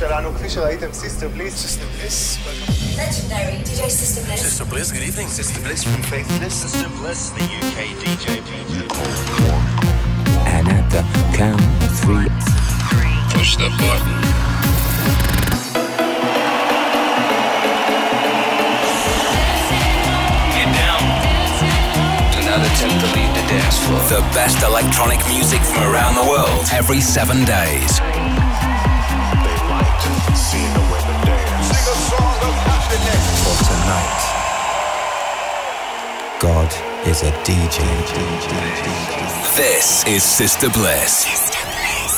שלנו, כפי שראיתם, סיסטר בליס. סיסטר בליס. Legendary DJ Sister Bliss. Sister Bliss, good evening. סיסטר בליס from Faithless. Sister Bliss, the UK DJ. And at the count of three, Push the button. Get down. another attempt to leave the dance floor. The best electronic music from around the world every seven days. For tonight, God is a DJ. This is Sister Bliss.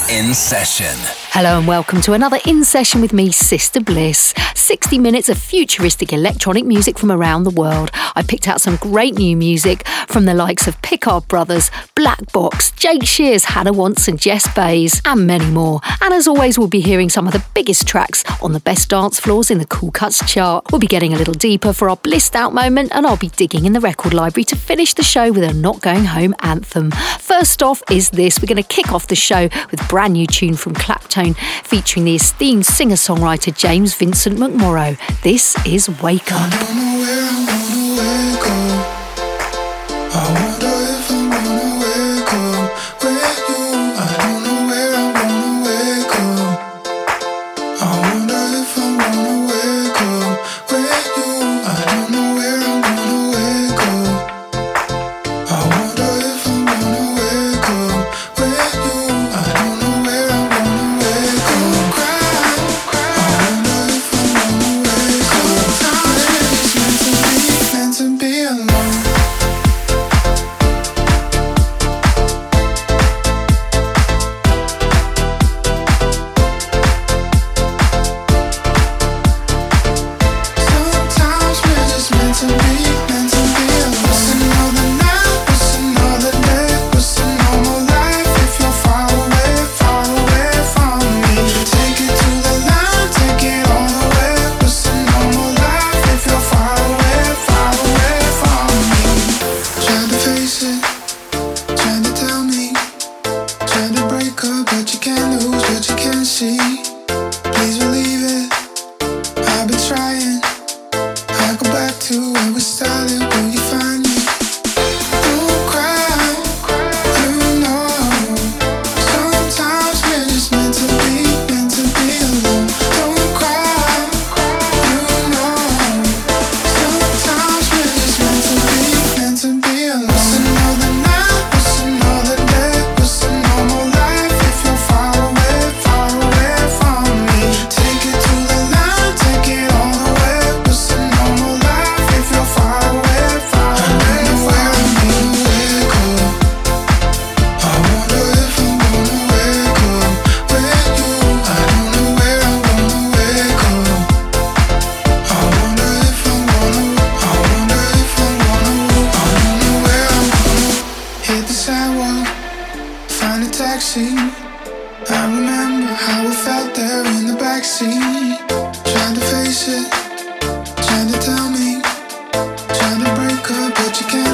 In session. Hello and welcome to another In Session with me, Sister Bliss. 60 minutes of futuristic electronic music from around the world. I picked out some great new music from the likes of Picard Brothers, Black Box, Jake Shears, Hannah Wants and Jess Bays, and many more. And as always, we'll be hearing some of the biggest tracks on the best dance floors in the Cool Cuts chart. We'll be getting a little deeper for our blissed out moment, and I'll be digging in the record library to finish the show with a Not Going Home anthem. First off is this. We're going to kick off the show with brand new tune from Claptone featuring the esteemed singer songwriter James Vincent McMorrow. This is Wake Up. you can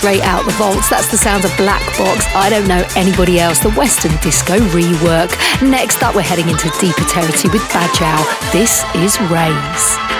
straight out the vaults. That's the sound of Black Box. I don't know anybody else. The Western Disco rework. Next up, we're heading into deeper territory with Bajau. This is Rays.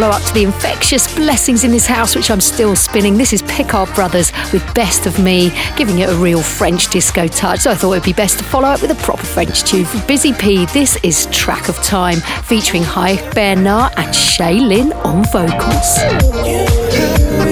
Follow up to the infectious blessings in this house, which I'm still spinning. This is Picard Brothers with Best of Me, giving it a real French disco touch. So I thought it'd be best to follow up with a proper French tune for Busy P. This is Track of Time, featuring Hy Bernard and Shaylin on vocals.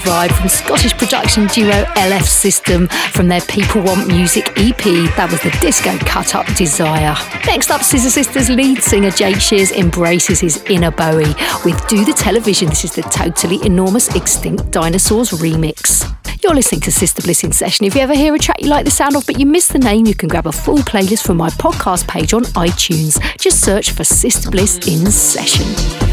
Vibe from Scottish production duo LF System from their People Want Music EP. That was the disco cut up Desire. Next up, Scissor Sisters lead singer Jake Shears embraces his inner Bowie with Do the Television. This is the totally enormous Extinct Dinosaurs remix. You're listening to Sister Bliss in Session. If you ever hear a track you like the sound of but you miss the name, you can grab a full playlist from my podcast page on iTunes. Just search for Sister Bliss in Session.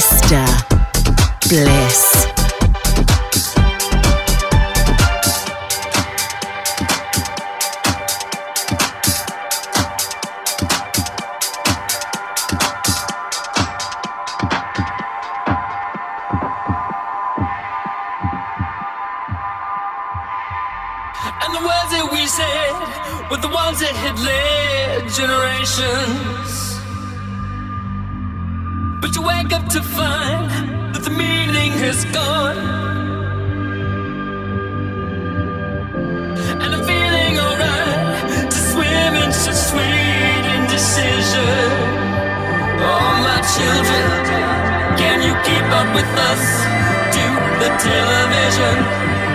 Sister Bliss. And the words that we said were the ones that had led generations. us to the television.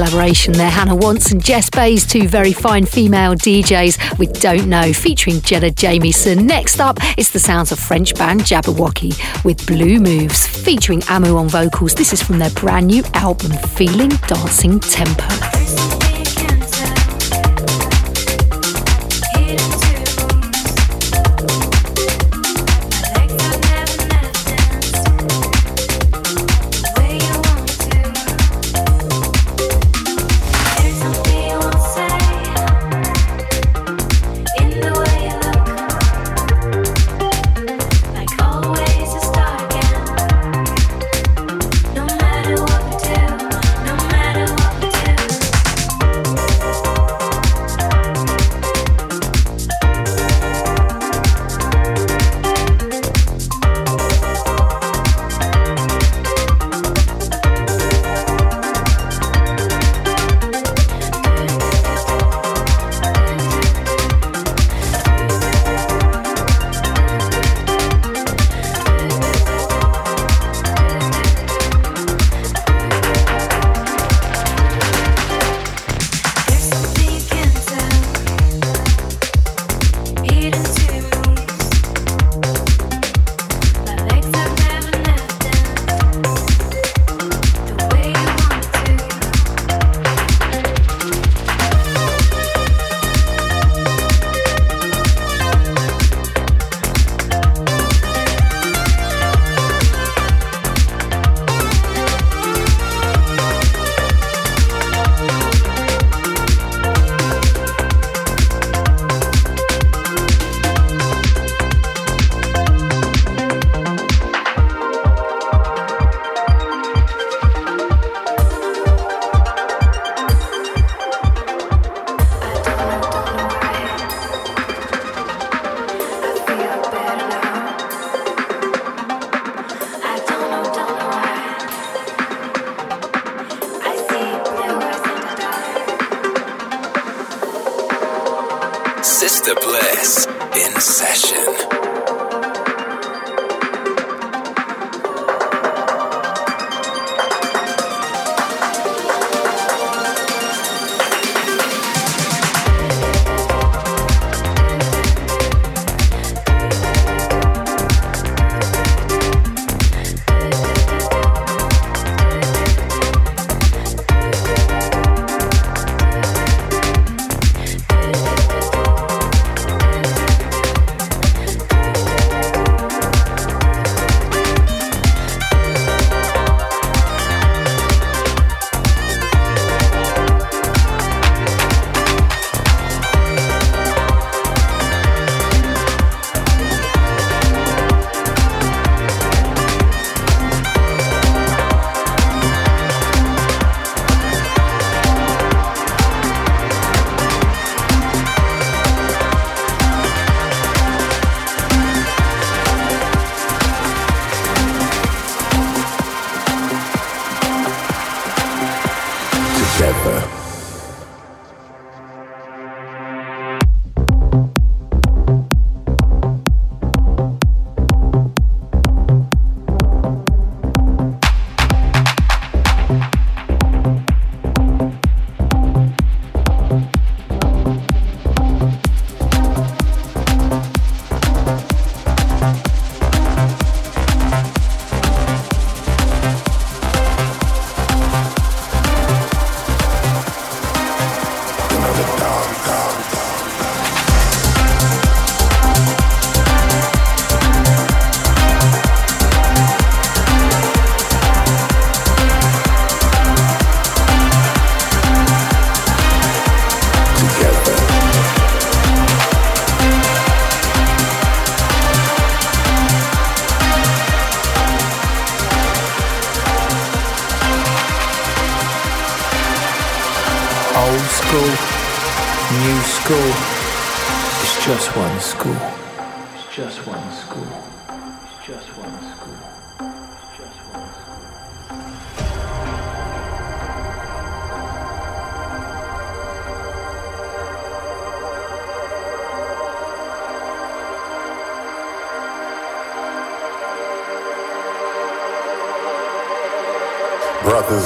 Collaboration there. Hannah Wants and Jess Bays, two very fine female DJs with Don't Know, featuring Jenna Jamieson. Next up, it's the sounds of French band Jabberwocky with Blue Moves, featuring Amu on vocals. This is from their brand new album, Feeling Dancing Tempo.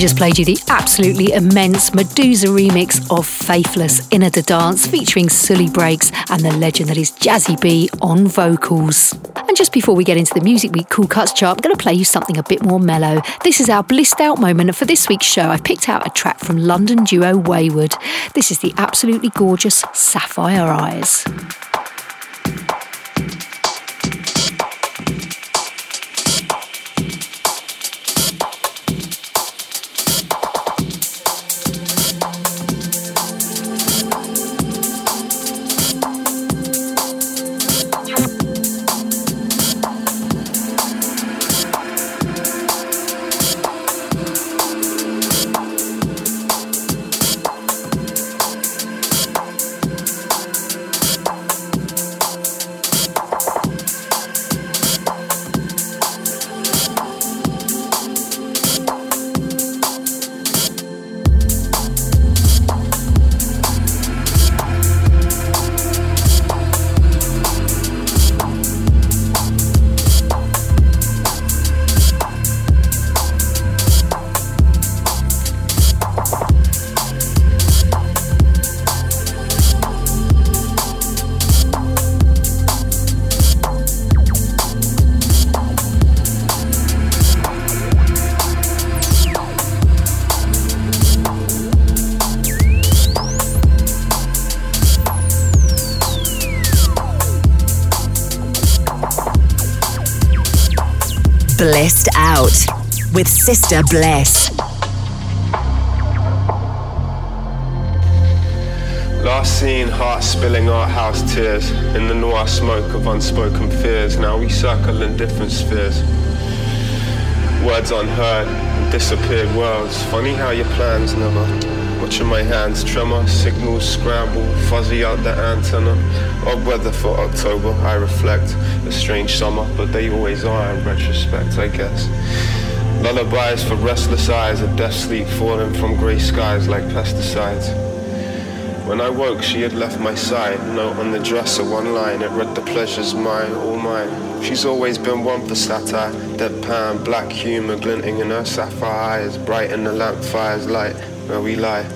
Just played you the absolutely immense Medusa remix of Faithless Innadadance featuring Suli Breaks and the legend that is Jazzie B on vocals. And just before we get into the Music Week Cool Cuts chart, I'm going to play you something a bit more mellow. This is our blissed out moment, and for this week's show, I've picked out a track from London duo Wayward. This is the absolutely gorgeous Sapphire Eyes. Blissed out. with Sister Bliss. Last seen, heart spilling art house tears in the noir smoke of unspoken fears. Now we circle in different spheres. Words unheard, disappeared worlds. Funny how your plans never. Watching my hands tremor, signals scramble, fuzzy out the antenna. Odd weather for October, I reflect. A strange summer, but they always are in retrospect, I guess. Lullabies for restless eyes, a death sleep falling from grey skies like pesticides. When I woke, she had left my side. Note on the dresser, one line. It read, The pleasure's mine, all mine. She's always been one for satire. Deadpan, black humor glinting in her sapphire eyes. Bright in the lampfire's light where we lie.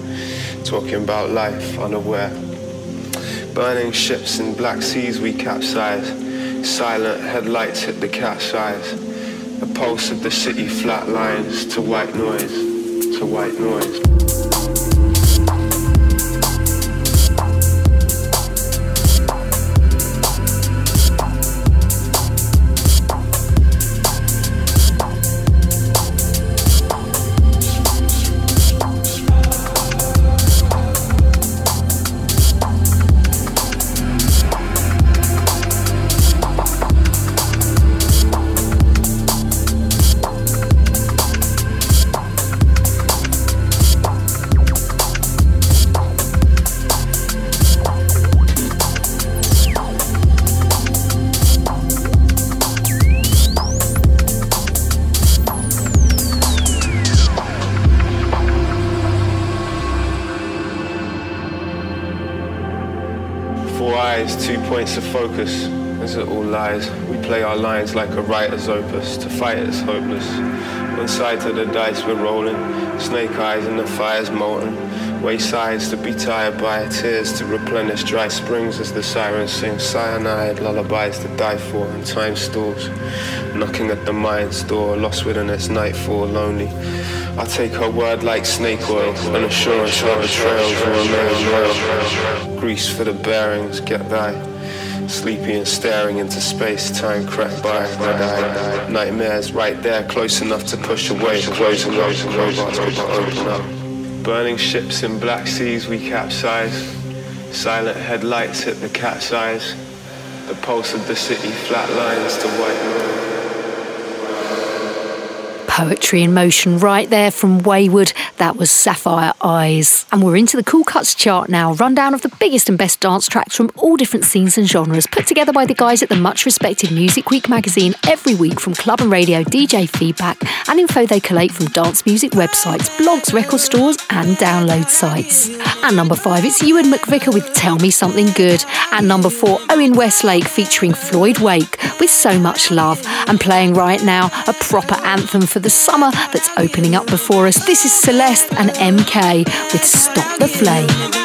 Talking about life, unaware. Burning ships in black seas we capsize. Silent headlights hit the cat's eyes. The pulse of the city flatlines to white noise, to white noise. Two points of focus. Is it all lies? We play our lines like a writer's opus. To fight it's hopeless. One side to the dice we're rolling. Snake eyes and the fire's molten. Waysides to be tired by tears to replenish dry springs as the sirens sing cyanide lullabies to die for and time stalls. Knocking at the mind's door, lost within its nightfall, lonely. I take her word like snake oil, an assurance her trails will remain real. Grease for the bearings, get thy. Sleepy and staring into space, time cracked by eye. Nightmares right there, close enough to push away, closing up, robots open up. Burning ships in black seas, we capsize. Silent headlights hit the cat's eyes. The pulse of the city flatlines to white noise. Poetry in motion right there from Wayward. That was Sapphire Eyes. And we're into the Cool Cuts chart now. Rundown of the biggest and best dance tracks from all different scenes and genres, put together by the guys at the much respected Music Week magazine every week from club and radio DJ feedback and info they collate from dance music websites, blogs, record stores, and download sites. And number five, it's Ewan McVicar with Tell Me Something Good. And number four, Owen Westlake featuring Floyd Wake with So Much Love. And playing right now, a proper anthem for the summer that's opening up before us. This is Celeste and MK with Stop the Flame.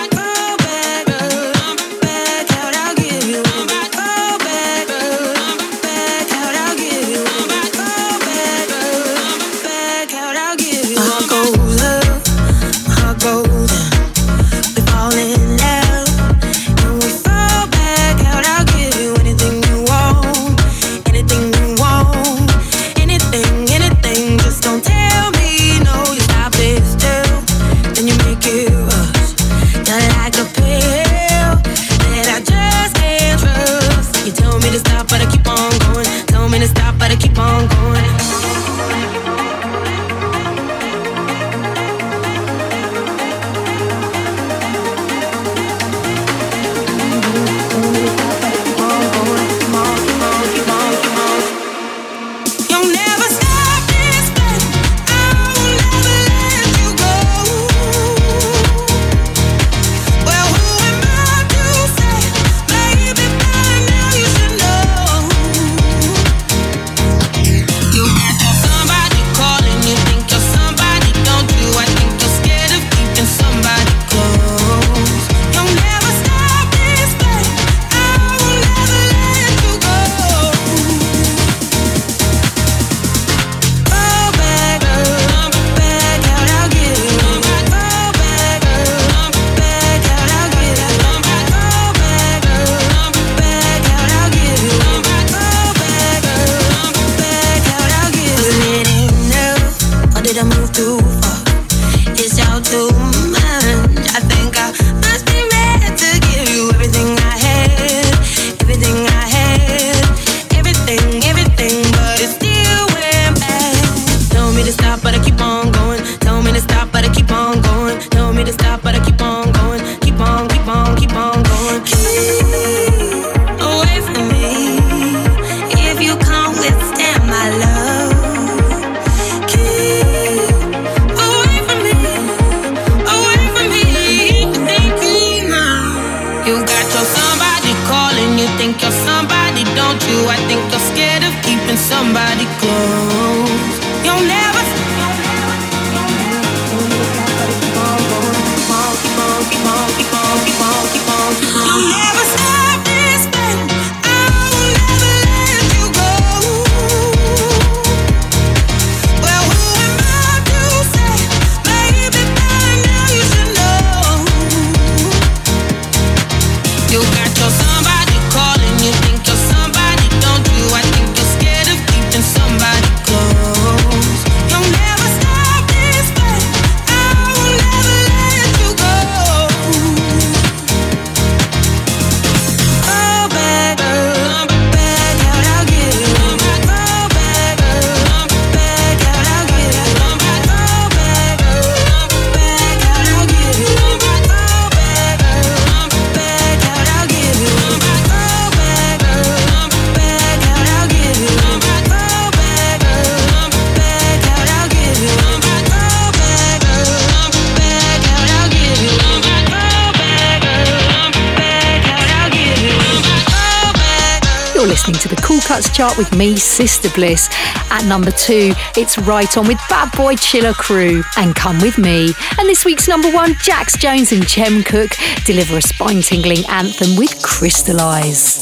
Chart with me, Sister Bliss. At number two, it's Riton with Bad Boy Chiller Crew and Come With Me. And this week's number one, Jax Jones and Jem Cooke deliver a spine tingling anthem with Crystallize.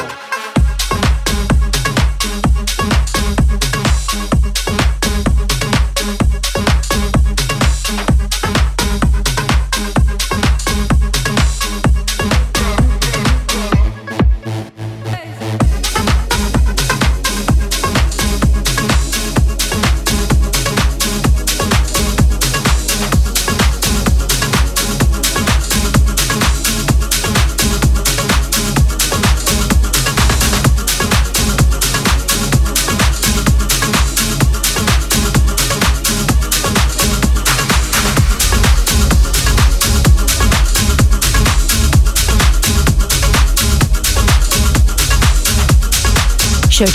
Show.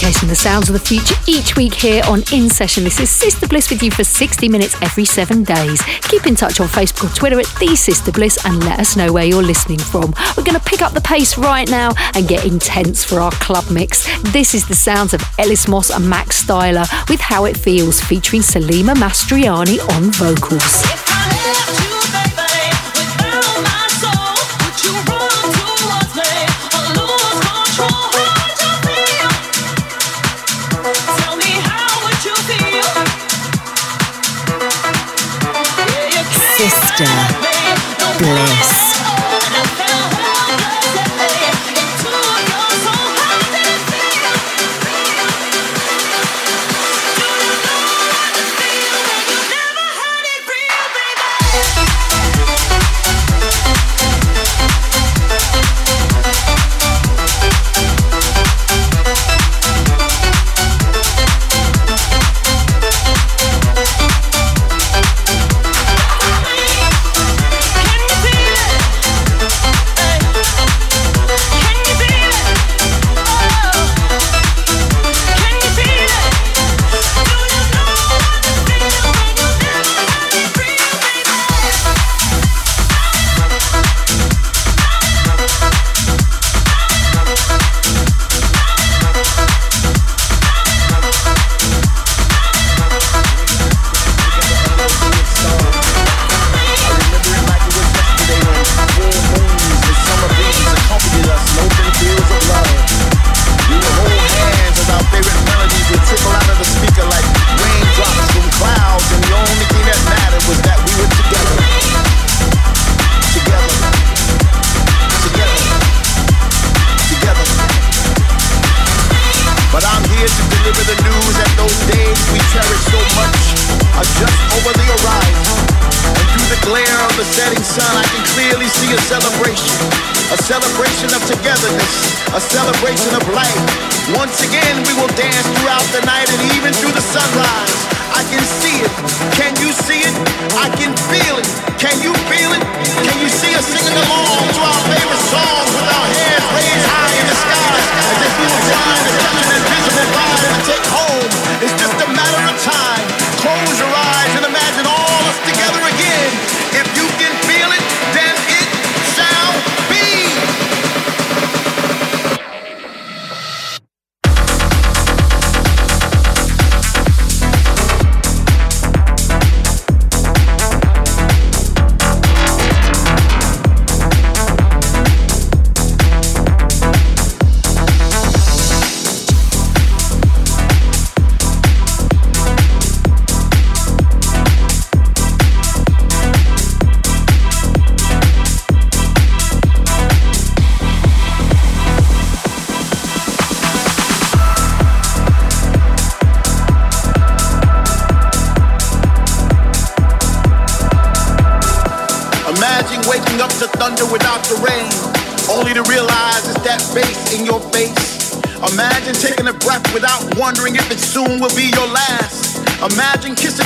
Showcasing the sounds of the future each week here on In Session. This is Sister Bliss with you for 60 minutes every seven days. Keep in touch on Facebook or Twitter at The Sister Bliss and let us know where you're listening from. We're going to pick up the pace right now and get intense for our club mix. This is the sounds of Ellis Moss and Max Styler with How It Feels featuring Salena Mastroianni on vocals.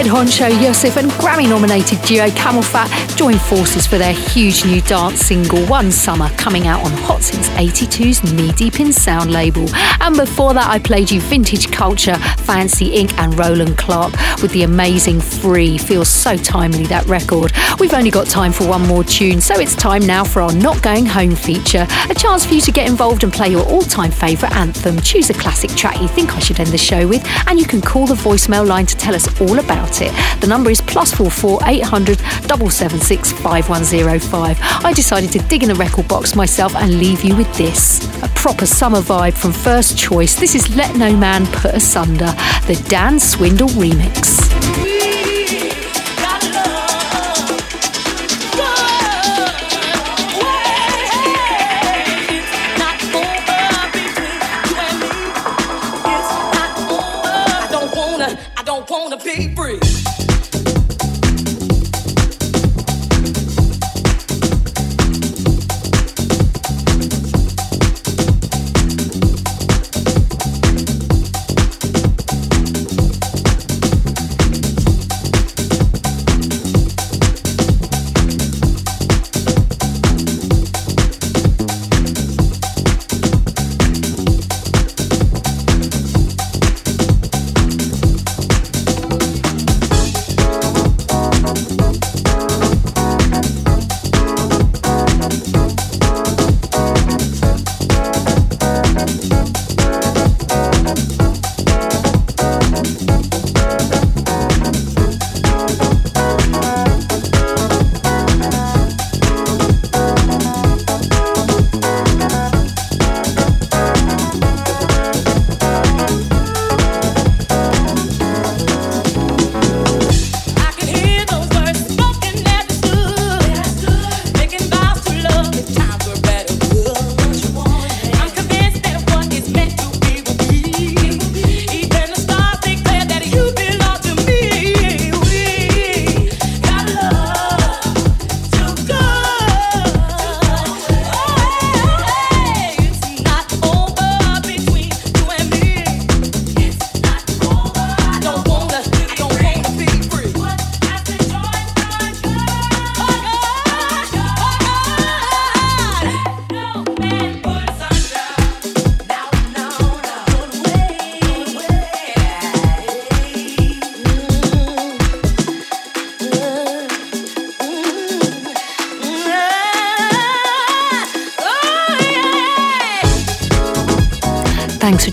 Head honcho Yousef and Grammy nominated duo CamelPhat join forces for their huge new dance single One Summer coming out on Hot Since 82's Knee Deep in Sound label. And before that, I played you Vintage Culture, Fancy Inc., and Roland Clark with the amazing Free. Feels so timely that record. We've only got time for one more tune, so it's time now for our Not Going Home feature. A chance for you to get involved and play your all time favourite anthem. Choose a classic track you think I should end the show with, and you can call the voicemail line to tell us all about it. The number is plus four four eight hundred double seven six five one zero five. I decided to dig in the record box myself and leave you with this. A proper summer vibe from First Choice. This is Let No Man Put Asunder, the Dam Swindle remix.